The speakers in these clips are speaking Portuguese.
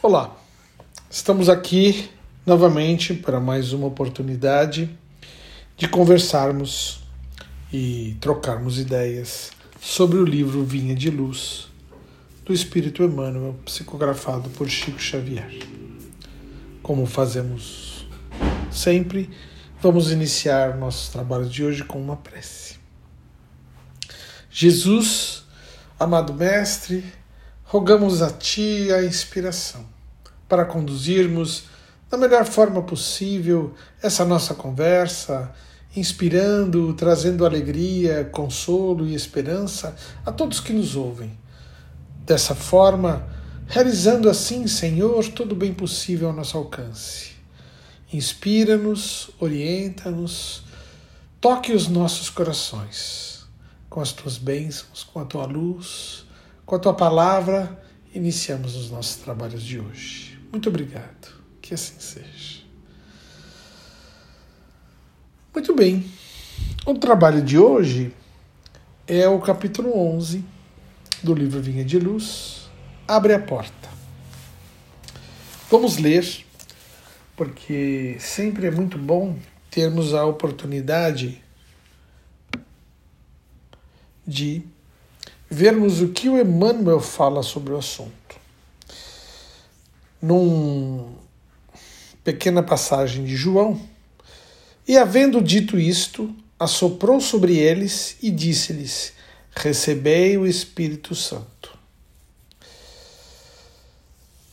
Olá, estamos aqui novamente para mais uma oportunidade de conversarmos e trocarmos ideias sobre o livro Vinha de Luz do Espírito Emmanuel, psicografado por Chico Xavier. Como fazemos sempre, vamos iniciar nossos trabalhos de hoje com uma prece. Jesus, amado Mestre, rogamos a Ti a inspiração para conduzirmos da melhor forma possível essa nossa conversa, inspirando, trazendo alegria, consolo e esperança a todos que nos ouvem. Dessa forma, realizando assim, Senhor, todo o bem possível ao nosso alcance. Inspira-nos, orienta-nos, toque os nossos corações com as tuas bênçãos, com a tua luz com a tua palavra, iniciamos os nossos trabalhos de hoje. Muito obrigado. Que assim seja. Muito bem. O trabalho de hoje é o capítulo 11 do livro Vinha de Luz. Abre a porta. Vamos ler, porque sempre é muito bom termos a oportunidade de vermos o que o Emmanuel fala sobre o assunto. Num pequena passagem de João, e havendo dito isto, assoprou sobre eles e disse-lhes: Recebei o Espírito Santo.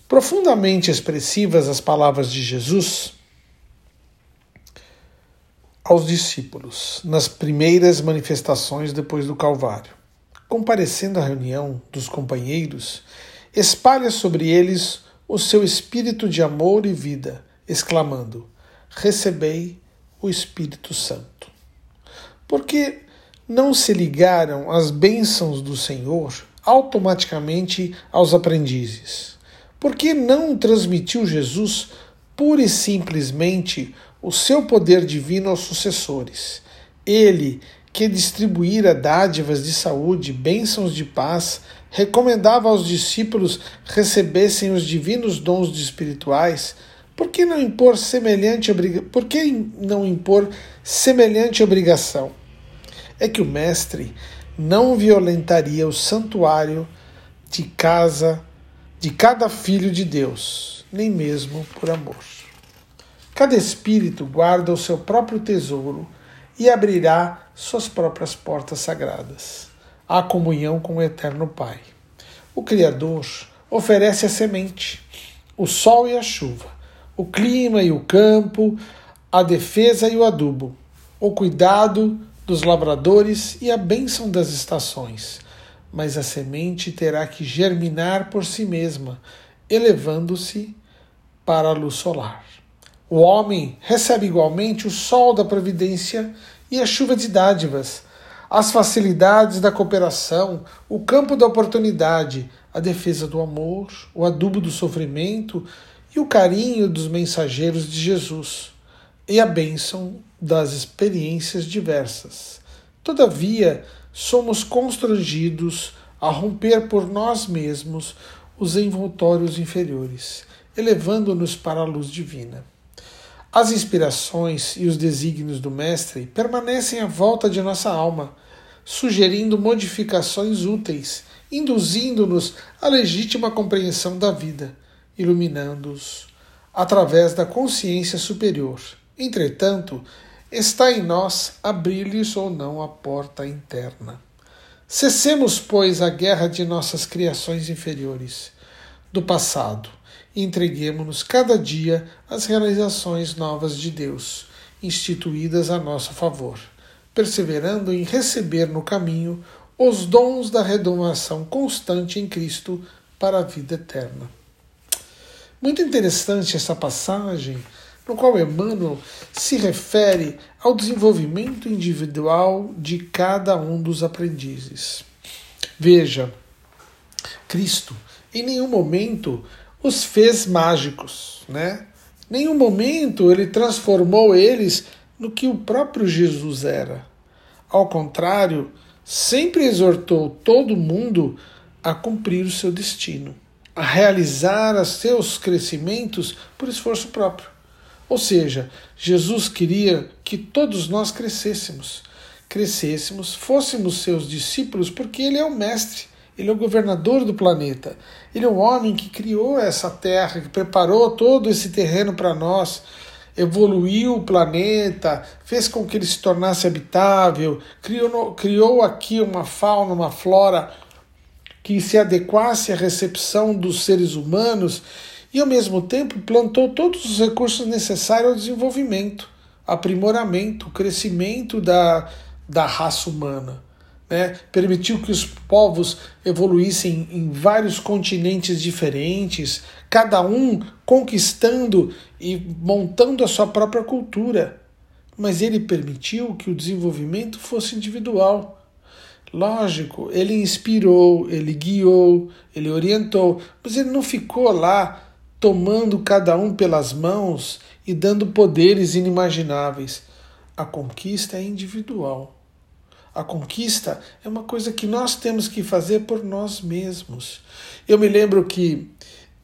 Profundamente expressivas as palavras de Jesus aos discípulos nas primeiras manifestações depois do Calvário comparecendo à reunião dos companheiros, espalha sobre eles o seu espírito de amor e vida, exclamando: Recebei o Espírito Santo. Porque não se ligaram as bênçãos do Senhor automaticamente aos aprendizes? Porque não transmitiu Jesus pura e simplesmente o seu poder divino aos sucessores? Ele que distribuíra dádivas de saúde, bênçãos de paz, recomendava aos discípulos recebessem os divinos dons espirituais, por que não impor semelhante por que não impor semelhante obrigação? É que o mestre não violentaria o santuário de casa de cada filho de Deus, nem mesmo por amor. Cada espírito guarda o seu próprio tesouro e abrirá suas próprias portas sagradas, à comunhão com o Eterno Pai. O Criador oferece a semente, o sol e a chuva, o clima e o campo, a defesa e o adubo, o cuidado dos lavradores e a bênção das estações. Mas a semente terá que germinar por si mesma, elevando-se para a luz solar. O homem recebe igualmente o sol da providência e a chuva de dádivas, as facilidades da cooperação, o campo da oportunidade, a defesa do amor, o adubo do sofrimento e o carinho dos mensageiros de Jesus, e a bênção das experiências diversas. Todavia, somos constrangidos a romper por nós mesmos os envoltórios inferiores, elevando-nos para a luz divina. As inspirações e os desígnios do Mestre permanecem à volta de nossa alma, sugerindo modificações úteis, induzindo-nos à legítima compreensão da vida, iluminando-os através da consciência superior. Entretanto, está em nós abrir-lhes ou não a porta interna. Cessemos, pois, a guerra de nossas criações inferiores, do passado entreguemos-nos cada dia às realizações novas de Deus, instituídas a nosso favor, perseverando em receber no caminho os dons da renovação constante em Cristo para a vida eterna. Muito interessante essa passagem, no qual Emmanuel se refere ao desenvolvimento individual de cada um dos aprendizes. Veja, Cristo em nenhum momento os fez mágicos, né? Nenhum momento ele transformou eles no que o próprio Jesus era. Ao contrário, sempre exortou todo mundo a cumprir o seu destino, a realizar os seus crescimentos por esforço próprio. Ou seja, Jesus queria que todos nós crescêssemos, crescêssemos, fôssemos seus discípulos, porque ele é o mestre, ele é o governador do planeta, ele é o homem que criou essa terra, que preparou todo esse terreno para nós, evoluiu o planeta, fez com que ele se tornasse habitável, criou, criou aqui uma fauna, uma flora que se adequasse à recepção dos seres humanos e, ao mesmo tempo, plantou todos os recursos necessários ao desenvolvimento, aprimoramento, crescimento da, da raça humana. Né? Permitiu que os povos evoluíssem em vários continentes diferentes, cada um conquistando e montando a sua própria cultura. Mas ele permitiu que o desenvolvimento fosse individual. Lógico, ele inspirou, ele guiou, ele orientou, mas ele não ficou lá tomando cada um pelas mãos e dando poderes inimagináveis. A conquista é individual. A conquista é uma coisa que nós temos que fazer por nós mesmos. Eu me lembro que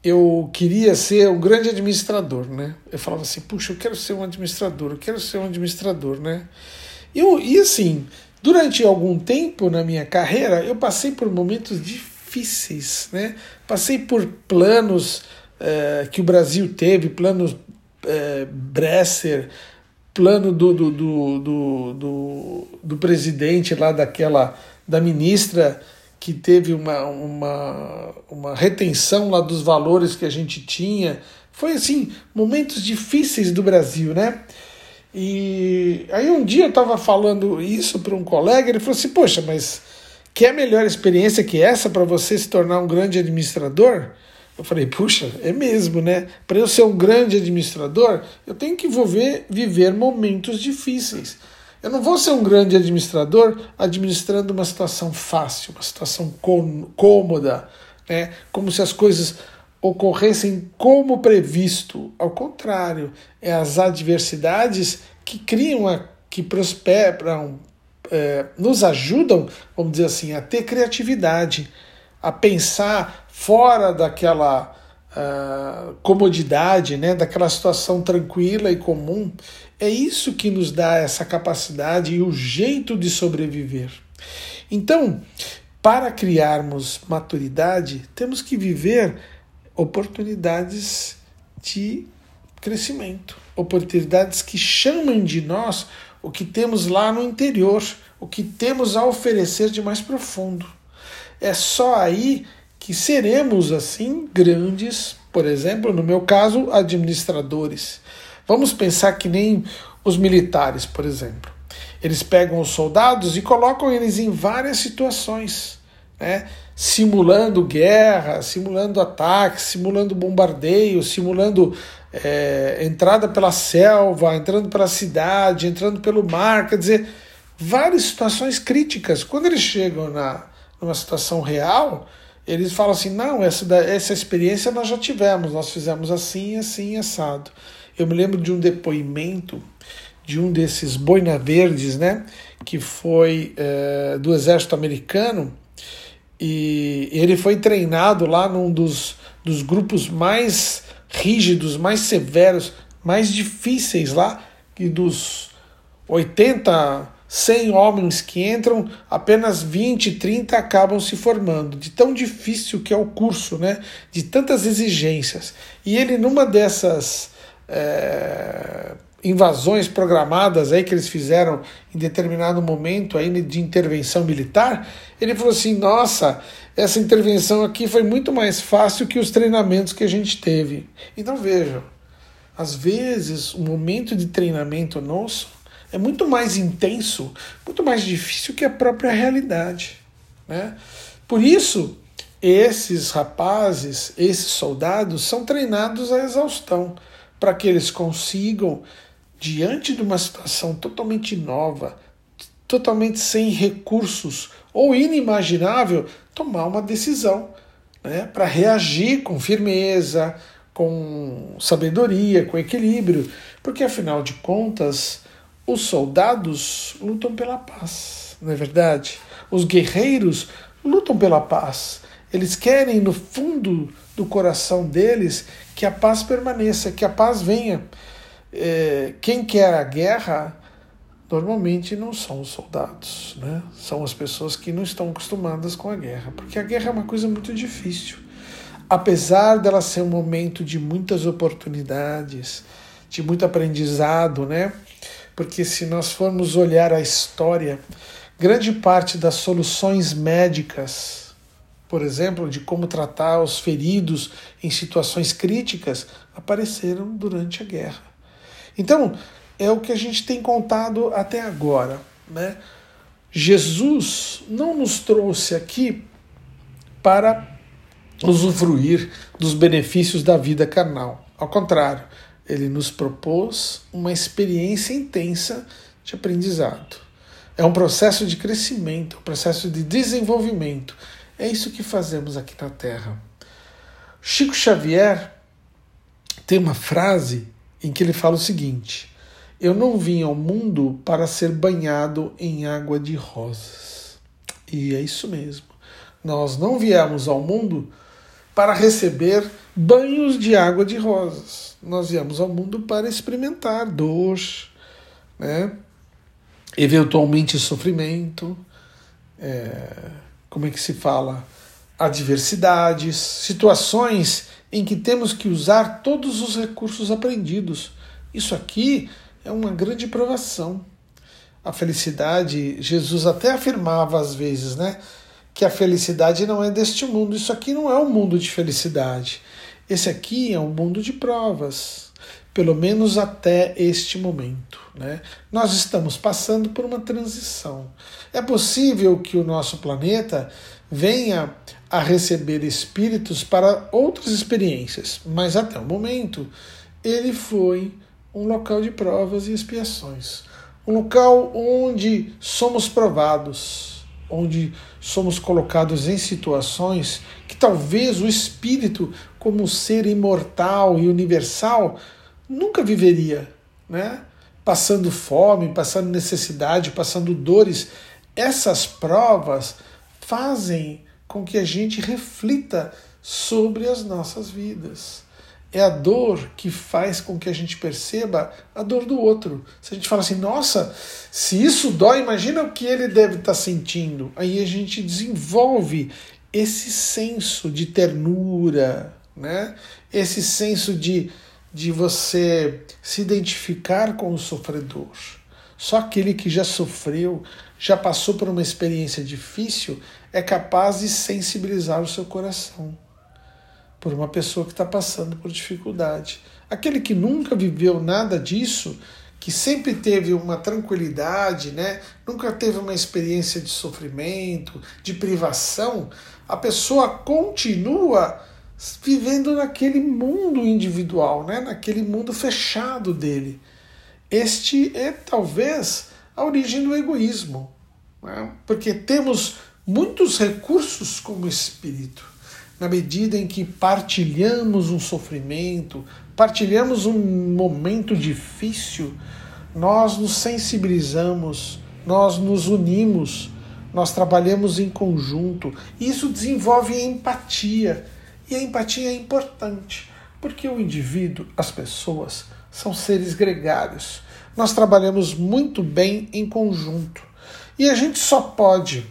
eu queria ser um grande administrador, né? Eu falava assim, puxa, eu quero ser um administrador, eu quero ser um administrador, né? Eu, e assim, durante algum tempo na minha carreira, eu passei por momentos difíceis, né? Passei por planos eh, que o Brasil teve, planos eh, Bresser, plano do, do, do, do, do, presidente lá daquela, da ministra que teve uma, uma, uma retenção lá dos valores que a gente tinha. Foi assim, momentos difíceis do Brasil, né? E aí um dia eu estava falando isso para um colega, ele falou assim: Poxa, mas quer melhor experiência que essa para você se tornar um grande administrador? Eu falei, puxa, é mesmo, né? Para eu ser um grande administrador, eu tenho que envolver, viver momentos difíceis. Eu não vou ser um grande administrador administrando uma situação fácil, uma situação cômoda, né? como se as coisas ocorressem como previsto. Ao contrário, é as adversidades que criam, a, que prosperam, é, nos ajudam, vamos dizer assim, a ter criatividade, a pensar fora daquela uh, comodidade, né, daquela situação tranquila e comum. É isso que nos dá essa capacidade e o jeito de sobreviver. Então, para criarmos maturidade, temos que viver oportunidades de crescimento, oportunidades que chamam de nós o que temos lá no interior, o que temos a oferecer de mais profundo. É só aí que seremos assim grandes, por exemplo, no meu caso, administradores. Vamos pensar que nem os militares, por exemplo. Eles pegam os soldados e colocam eles em várias situações, né? simulando guerra, simulando ataques, simulando bombardeio, simulando é, entrada pela selva, entrando pela cidade, entrando pelo mar, quer dizer, várias situações críticas. Quando eles chegam na, numa situação real, eles falam assim: não, essa, essa experiência nós já tivemos, nós fizemos assim, assim, assado. Eu me lembro de um depoimento de um desses boina verdes, né, que foi é, do exército americano, e ele foi treinado lá num dos, dos grupos mais rígidos, mais severos, mais difíceis lá, e dos 80 100 homens que entram, apenas 20, 30 acabam se formando, de tão difícil que é o curso, né? de tantas exigências. E ele, numa dessas é, invasões programadas aí que eles fizeram em determinado momento aí de intervenção militar, ele falou assim: nossa, essa intervenção aqui foi muito mais fácil que os treinamentos que a gente teve. Então vejam, às vezes o momento de treinamento nosso é muito mais intenso, muito mais difícil que a própria realidade. Né? Por isso, esses rapazes, esses soldados, são treinados à exaustão para que eles consigam, diante de uma situação totalmente nova, totalmente sem recursos ou inimaginável, tomar uma decisão né? para reagir com firmeza, com sabedoria, com equilíbrio, porque afinal de contas os soldados lutam pela paz, não é verdade? Os guerreiros lutam pela paz. Eles querem, no fundo do coração deles, que a paz permaneça, que a paz venha. É, quem quer a guerra normalmente não são os soldados, né? são as pessoas que não estão acostumadas com a guerra, porque a guerra é uma coisa muito difícil. Apesar dela ser um momento de muitas oportunidades, de muito aprendizado, né? Porque se nós formos olhar a história, grande parte das soluções médicas por exemplo, de como tratar os feridos em situações críticas, apareceram durante a guerra. Então, é o que a gente tem contado até agora. Né? Jesus não nos trouxe aqui para usufruir dos benefícios da vida carnal. Ao contrário, ele nos propôs uma experiência intensa de aprendizado. É um processo de crescimento, um processo de desenvolvimento é isso que fazemos aqui na Terra. Chico Xavier tem uma frase em que ele fala o seguinte: Eu não vim ao mundo para ser banhado em água de rosas. E é isso mesmo. Nós não viemos ao mundo para receber banhos de água de rosas. Nós viemos ao mundo para experimentar dor, né? eventualmente sofrimento, é, como é que se fala, adversidades, situações em que temos que usar todos os recursos aprendidos. Isso aqui é uma grande provação. A felicidade, Jesus até afirmava às vezes, né, que a felicidade não é deste mundo. Isso aqui não é um mundo de felicidade. Esse aqui é um mundo de provas, pelo menos até este momento. Né? Nós estamos passando por uma transição. É possível que o nosso planeta venha a receber espíritos para outras experiências, mas até o momento ele foi um local de provas e expiações, um local onde somos provados, onde somos colocados em situações que talvez o espírito, como ser imortal e universal, nunca viveria, né? passando fome, passando necessidade, passando dores, essas provas fazem com que a gente reflita sobre as nossas vidas. É a dor que faz com que a gente perceba a dor do outro. Se a gente fala assim, nossa, se isso dói, imagina o que ele deve estar sentindo. Aí a gente desenvolve esse senso de ternura, né? esse senso de de você se identificar com o sofredor. Só aquele que já sofreu, já passou por uma experiência difícil, é capaz de sensibilizar o seu coração por uma pessoa que está passando por dificuldade. Aquele que nunca viveu nada disso, que sempre teve uma tranquilidade, né? nunca teve uma experiência de sofrimento, de privação, a pessoa continua vivendo naquele mundo individual, né? naquele mundo fechado dele. Este é talvez a origem do egoísmo, né? porque temos muitos recursos como espírito. Na medida em que partilhamos um sofrimento, partilhamos um momento difícil, nós nos sensibilizamos, nós nos unimos, nós trabalhamos em conjunto. Isso desenvolve empatia e a empatia é importante, porque o indivíduo, as pessoas, são seres gregários. Nós trabalhamos muito bem em conjunto. E a gente só pode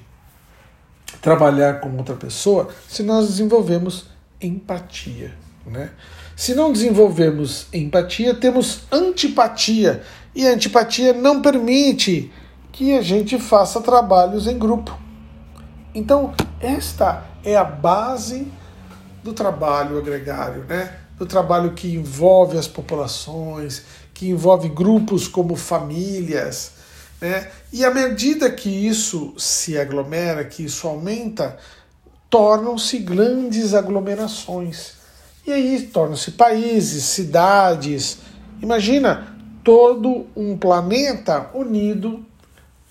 trabalhar com outra pessoa se nós desenvolvemos empatia. Né? Se não desenvolvemos empatia, temos antipatia. E a antipatia não permite que a gente faça trabalhos em grupo. Então, esta é a base do trabalho agregário, né? do trabalho que envolve as populações, que envolve grupos como famílias. Né? E à medida que isso se aglomera, que isso aumenta, tornam-se grandes aglomerações. E aí tornam-se países, cidades. Imagina todo um planeta unido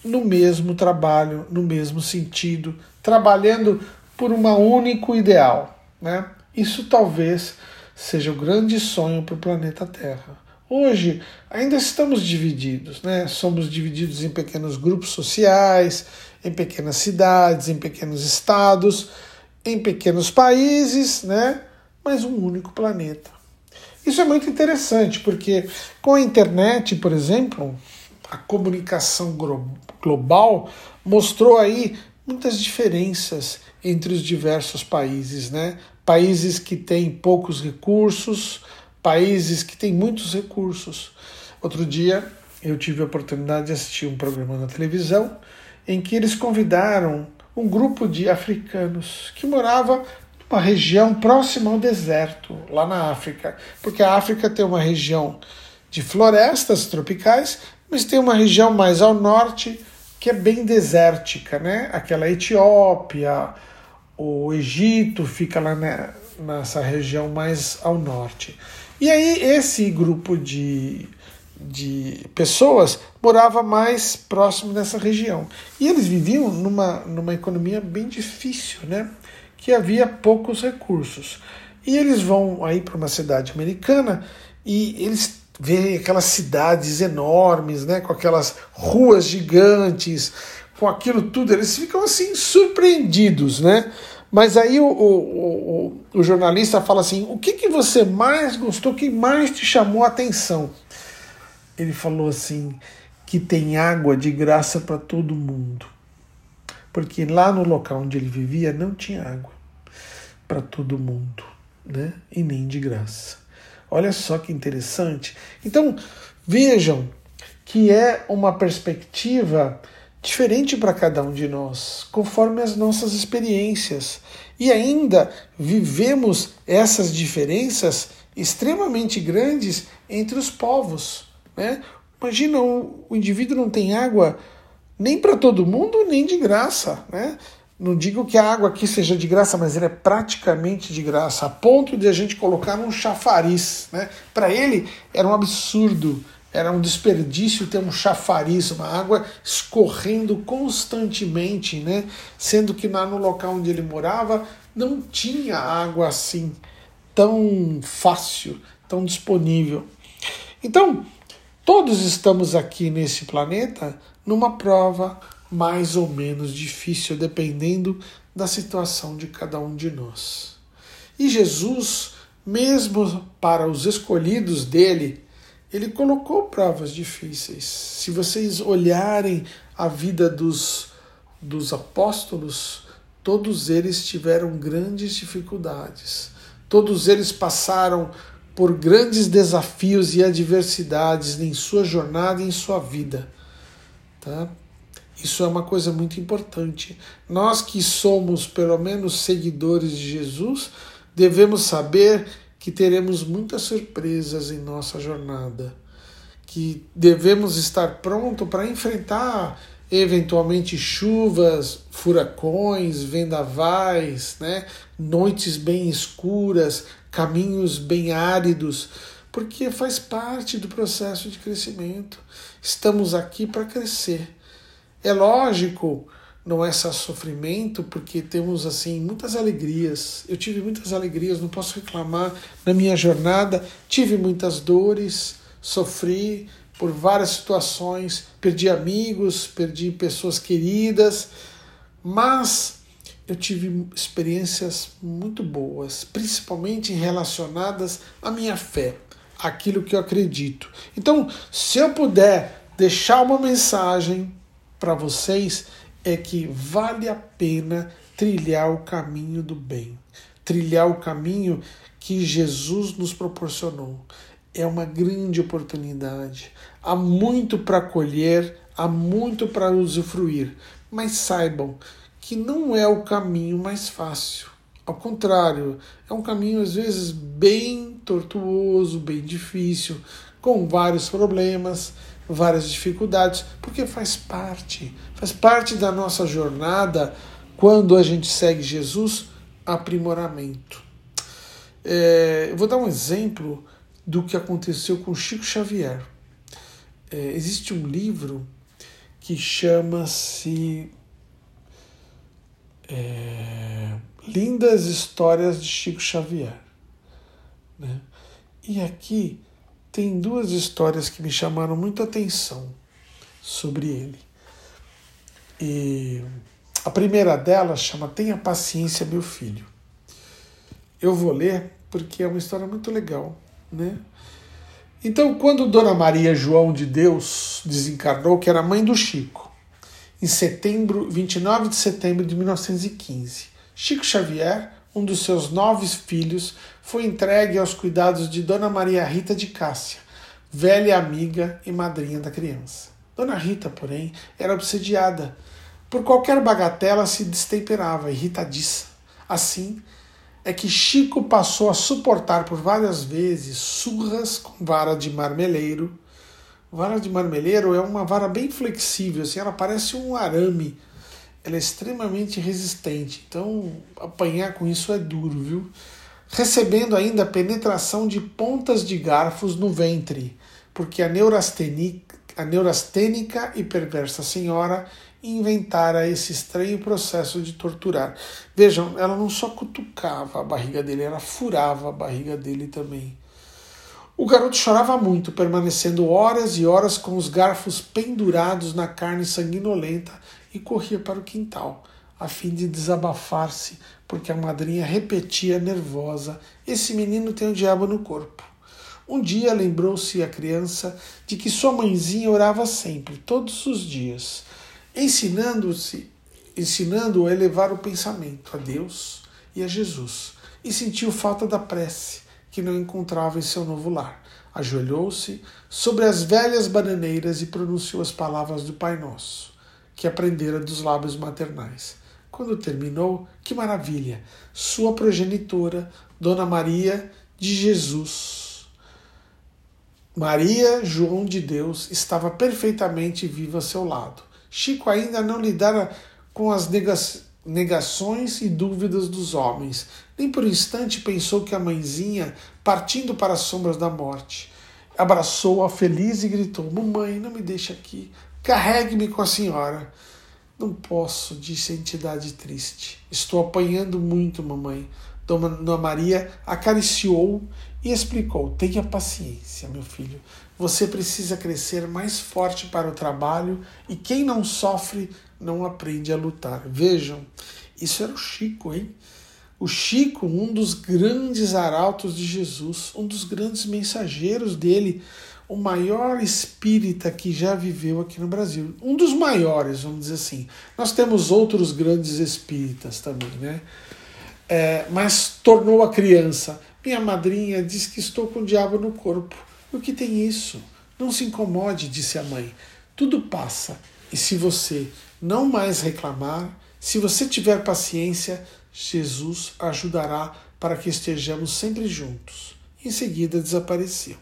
no mesmo trabalho, no mesmo sentido, trabalhando por um único ideal. Né? Isso talvez seja o grande sonho para o planeta Terra. Hoje ainda estamos divididos, né? somos divididos em pequenos grupos sociais, em pequenas cidades, em pequenos estados, em pequenos países, né? mas um único planeta. Isso é muito interessante, porque com a internet, por exemplo, a comunicação global mostrou aí muitas diferenças entre os diversos países, né? Países que têm poucos recursos, países que têm muitos recursos. Outro dia eu tive a oportunidade de assistir um programa na televisão em que eles convidaram um grupo de africanos que morava numa região próxima ao deserto, lá na África, porque a África tem uma região de florestas tropicais, mas tem uma região mais ao norte que é bem desértica, né? Aquela Etiópia, o Egito fica lá nessa região mais ao norte. E aí esse grupo de, de pessoas morava mais próximo dessa região. E eles viviam numa, numa economia bem difícil, né? Que havia poucos recursos. E eles vão aí para uma cidade americana e eles ver aquelas cidades enormes, né, com aquelas ruas gigantes, com aquilo tudo, eles ficam assim surpreendidos, né? Mas aí o, o, o, o jornalista fala assim: o que, que você mais gostou, que mais te chamou a atenção? Ele falou assim: que tem água de graça para todo mundo. Porque lá no local onde ele vivia não tinha água para todo mundo, né? E nem de graça. Olha só que interessante. Então, vejam que é uma perspectiva diferente para cada um de nós, conforme as nossas experiências. E ainda vivemos essas diferenças extremamente grandes entre os povos. Né? Imagina, o, o indivíduo não tem água nem para todo mundo, nem de graça. Né? Não digo que a água aqui seja de graça, mas ela é praticamente de graça, a ponto de a gente colocar num chafariz. Né? Para ele era um absurdo, era um desperdício ter um chafariz, uma água escorrendo constantemente, né? sendo que lá no local onde ele morava não tinha água assim tão fácil, tão disponível. Então, todos estamos aqui nesse planeta numa prova mais ou menos difícil, dependendo da situação de cada um de nós. E Jesus, mesmo para os escolhidos dele, ele colocou provas difíceis. Se vocês olharem a vida dos, dos apóstolos, todos eles tiveram grandes dificuldades. Todos eles passaram por grandes desafios e adversidades em sua jornada e em sua vida. Tá? Isso é uma coisa muito importante. Nós que somos, pelo menos, seguidores de Jesus, devemos saber que teremos muitas surpresas em nossa jornada, que devemos estar pronto para enfrentar eventualmente chuvas, furacões, vendavais, né? noites bem escuras, caminhos bem áridos, porque faz parte do processo de crescimento. Estamos aqui para crescer é lógico, não é só sofrimento, porque temos assim muitas alegrias. Eu tive muitas alegrias, não posso reclamar na minha jornada. Tive muitas dores, sofri por várias situações, perdi amigos, perdi pessoas queridas, mas eu tive experiências muito boas, principalmente relacionadas à minha fé, aquilo que eu acredito. Então, se eu puder deixar uma mensagem para vocês é que vale a pena trilhar o caminho do bem, trilhar o caminho que Jesus nos proporcionou. É uma grande oportunidade. Há muito para colher, há muito para usufruir, mas saibam que não é o caminho mais fácil. Ao contrário, é um caminho às vezes bem tortuoso, bem difícil, com vários problemas, várias dificuldades, porque faz parte, faz parte da nossa jornada quando a gente segue Jesus, aprimoramento. É, eu vou dar um exemplo do que aconteceu com Chico Xavier. É, existe um livro que chama-se é, Lindas Histórias de Chico Xavier. Né? E aqui tem duas histórias que me chamaram muita atenção sobre ele. E A primeira delas chama Tenha Paciência, meu filho. Eu vou ler porque é uma história muito legal, né? Então, quando Dona Maria João de Deus desencarnou, que era mãe do Chico, em setembro, 29 de setembro de 1915, Chico Xavier, um dos seus nove filhos, foi entregue aos cuidados de Dona Maria Rita de Cássia, velha amiga e madrinha da criança. Dona Rita, porém, era obsediada. Por qualquer bagatela se destemperava, irritadiça. Assim, é que Chico passou a suportar por várias vezes surras com vara de marmeleiro. Vara de marmeleiro é uma vara bem flexível, assim, ela parece um arame. Ela é extremamente resistente, então apanhar com isso é duro, viu? Recebendo ainda penetração de pontas de garfos no ventre, porque a neurastênica, a neurastênica e perversa senhora inventara esse estranho processo de torturar. Vejam, ela não só cutucava a barriga dele, ela furava a barriga dele também. O garoto chorava muito, permanecendo horas e horas com os garfos pendurados na carne sanguinolenta e corria para o quintal, a fim de desabafar-se, porque a madrinha repetia nervosa: Esse menino tem o diabo no corpo. Um dia lembrou-se a criança de que sua mãezinha orava sempre, todos os dias ensinando-se, ensinando-o a elevar o pensamento a Deus e a Jesus, e sentiu falta da prece que não encontrava em seu novo lar. Ajoelhou-se sobre as velhas bananeiras e pronunciou as palavras do Pai Nosso, que aprendera dos lábios maternais. Quando terminou, que maravilha! Sua progenitora, Dona Maria de Jesus, Maria João de Deus, estava perfeitamente viva a seu lado Chico ainda não lidara com as negações e dúvidas dos homens. Nem por um instante pensou que a mãezinha, partindo para as sombras da morte, abraçou-a feliz e gritou: Mamãe, não me deixe aqui, carregue-me com a senhora. Não posso, disse a entidade triste. Estou apanhando muito, mamãe. Dona Maria acariciou e explicou: Tenha paciência, meu filho. Você precisa crescer mais forte para o trabalho e quem não sofre não aprende a lutar. Vejam, isso era o Chico, hein? O Chico, um dos grandes arautos de Jesus, um dos grandes mensageiros dele, o maior espírita que já viveu aqui no Brasil. Um dos maiores, vamos dizer assim. Nós temos outros grandes espíritas também, né? É, mas tornou a criança. Minha madrinha diz que estou com o diabo no corpo. O que tem isso? Não se incomode, disse a mãe. Tudo passa. E se você não mais reclamar, se você tiver paciência, Jesus ajudará para que estejamos sempre juntos. Em seguida desapareceu.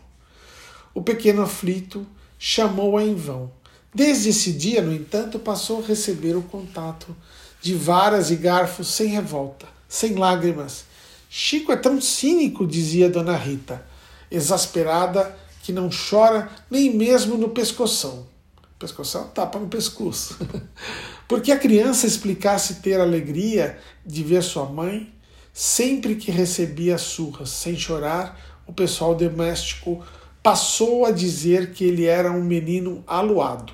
O pequeno aflito chamou-a em vão. Desde esse dia, no entanto, passou a receber o contato de varas e garfos sem revolta, sem lágrimas. Chico é tão cínico, dizia Dona Rita exasperada que não chora nem mesmo no pescoção. Pescoção tapa no pescoço. Porque a criança explicasse ter alegria de ver sua mãe, sempre que recebia surras sem chorar, o pessoal doméstico passou a dizer que ele era um menino aluado.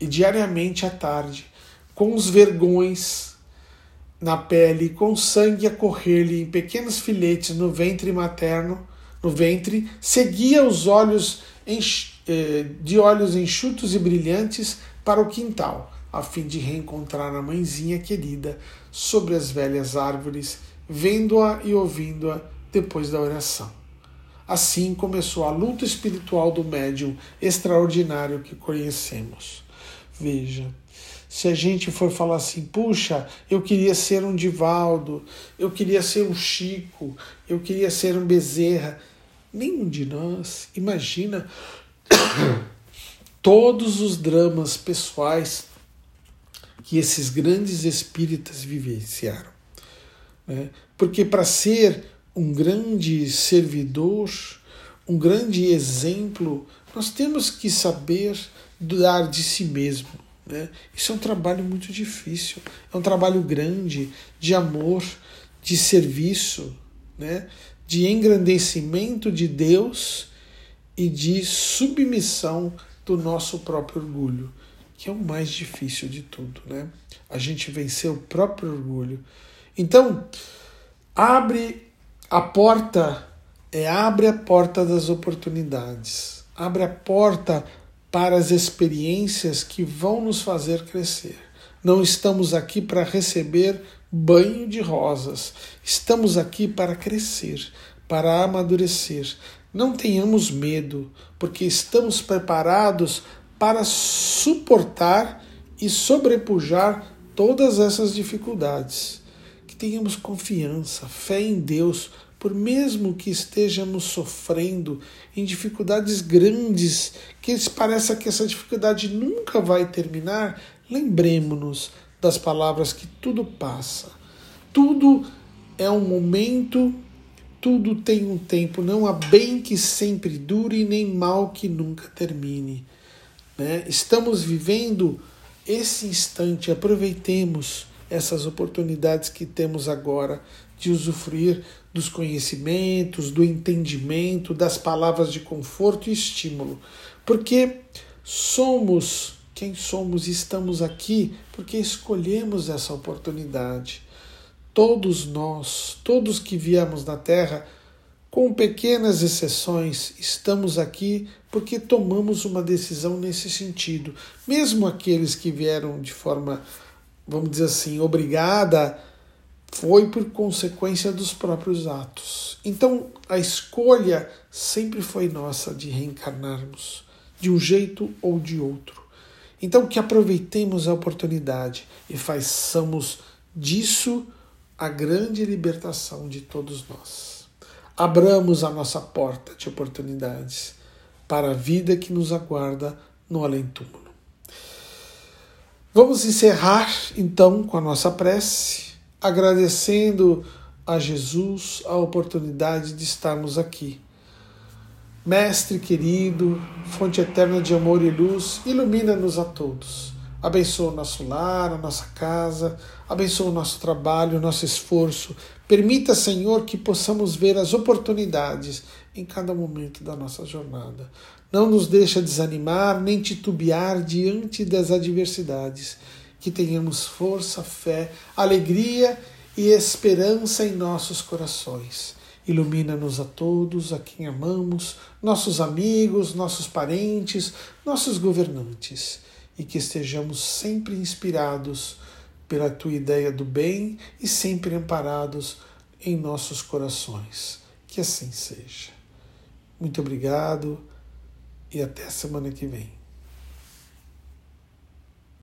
E diariamente à tarde, com os vergões na pele, com sangue a correr-lhe em pequenos filetes no ventre materno, no ventre, seguia os olhos eh, de olhos enxutos e brilhantes para o quintal, a fim de reencontrar a mãezinha querida sobre as velhas árvores, vendo-a e ouvindo-a depois da oração. Assim começou a luta espiritual do médium extraordinário que conhecemos. Veja, se a gente for falar assim, puxa, eu queria ser um Divaldo, eu queria ser um Chico, eu queria ser um Bezerra, nenhum de nós imagina todos os dramas pessoais que esses grandes espíritas vivenciaram. Né? Porque para ser um grande servidor, um grande exemplo, nós temos que saber dar de si mesmo. Né? Isso é um trabalho muito difícil, é um trabalho grande de amor, de serviço, né? de engrandecimento de Deus e de submissão do nosso próprio orgulho, que é o mais difícil de tudo, né? A gente vencer o próprio orgulho. Então, abre a porta, é abre a porta das oportunidades. Abre a porta para as experiências que vão nos fazer crescer. Não estamos aqui para receber banho de rosas. Estamos aqui para crescer, para amadurecer. Não tenhamos medo, porque estamos preparados para suportar e sobrepujar todas essas dificuldades. Que tenhamos confiança, fé em Deus, por mesmo que estejamos sofrendo em dificuldades grandes, que pareça que essa dificuldade nunca vai terminar, lembremos-nos das palavras que tudo passa. Tudo é um momento, tudo tem um tempo, não há bem que sempre dure, nem mal que nunca termine. Né? Estamos vivendo esse instante, aproveitemos essas oportunidades que temos agora de usufruir dos conhecimentos, do entendimento, das palavras de conforto e estímulo, porque somos quem somos e estamos aqui porque escolhemos essa oportunidade. Todos nós, todos que viemos na Terra, com pequenas exceções, estamos aqui porque tomamos uma decisão nesse sentido. Mesmo aqueles que vieram de forma, vamos dizer assim, obrigada, foi por consequência dos próprios atos. Então, a escolha sempre foi nossa de reencarnarmos, de um jeito ou de outro. Então, que aproveitemos a oportunidade e façamos disso a grande libertação de todos nós. Abramos a nossa porta de oportunidades para a vida que nos aguarda no além-túmulo. Vamos encerrar então com a nossa prece agradecendo a Jesus a oportunidade de estarmos aqui. Mestre querido, fonte eterna de amor e luz, ilumina-nos a todos. Abençoa o nosso lar, a nossa casa, abençoa o nosso trabalho, o nosso esforço. Permita, Senhor, que possamos ver as oportunidades em cada momento da nossa jornada. Não nos deixa desanimar nem titubear diante das adversidades que tenhamos força, fé, alegria e esperança em nossos corações. Ilumina-nos a todos, a quem amamos, nossos amigos, nossos parentes, nossos governantes, e que estejamos sempre inspirados pela tua ideia do bem e sempre amparados em nossos corações. Que assim seja. Muito obrigado e até semana que vem.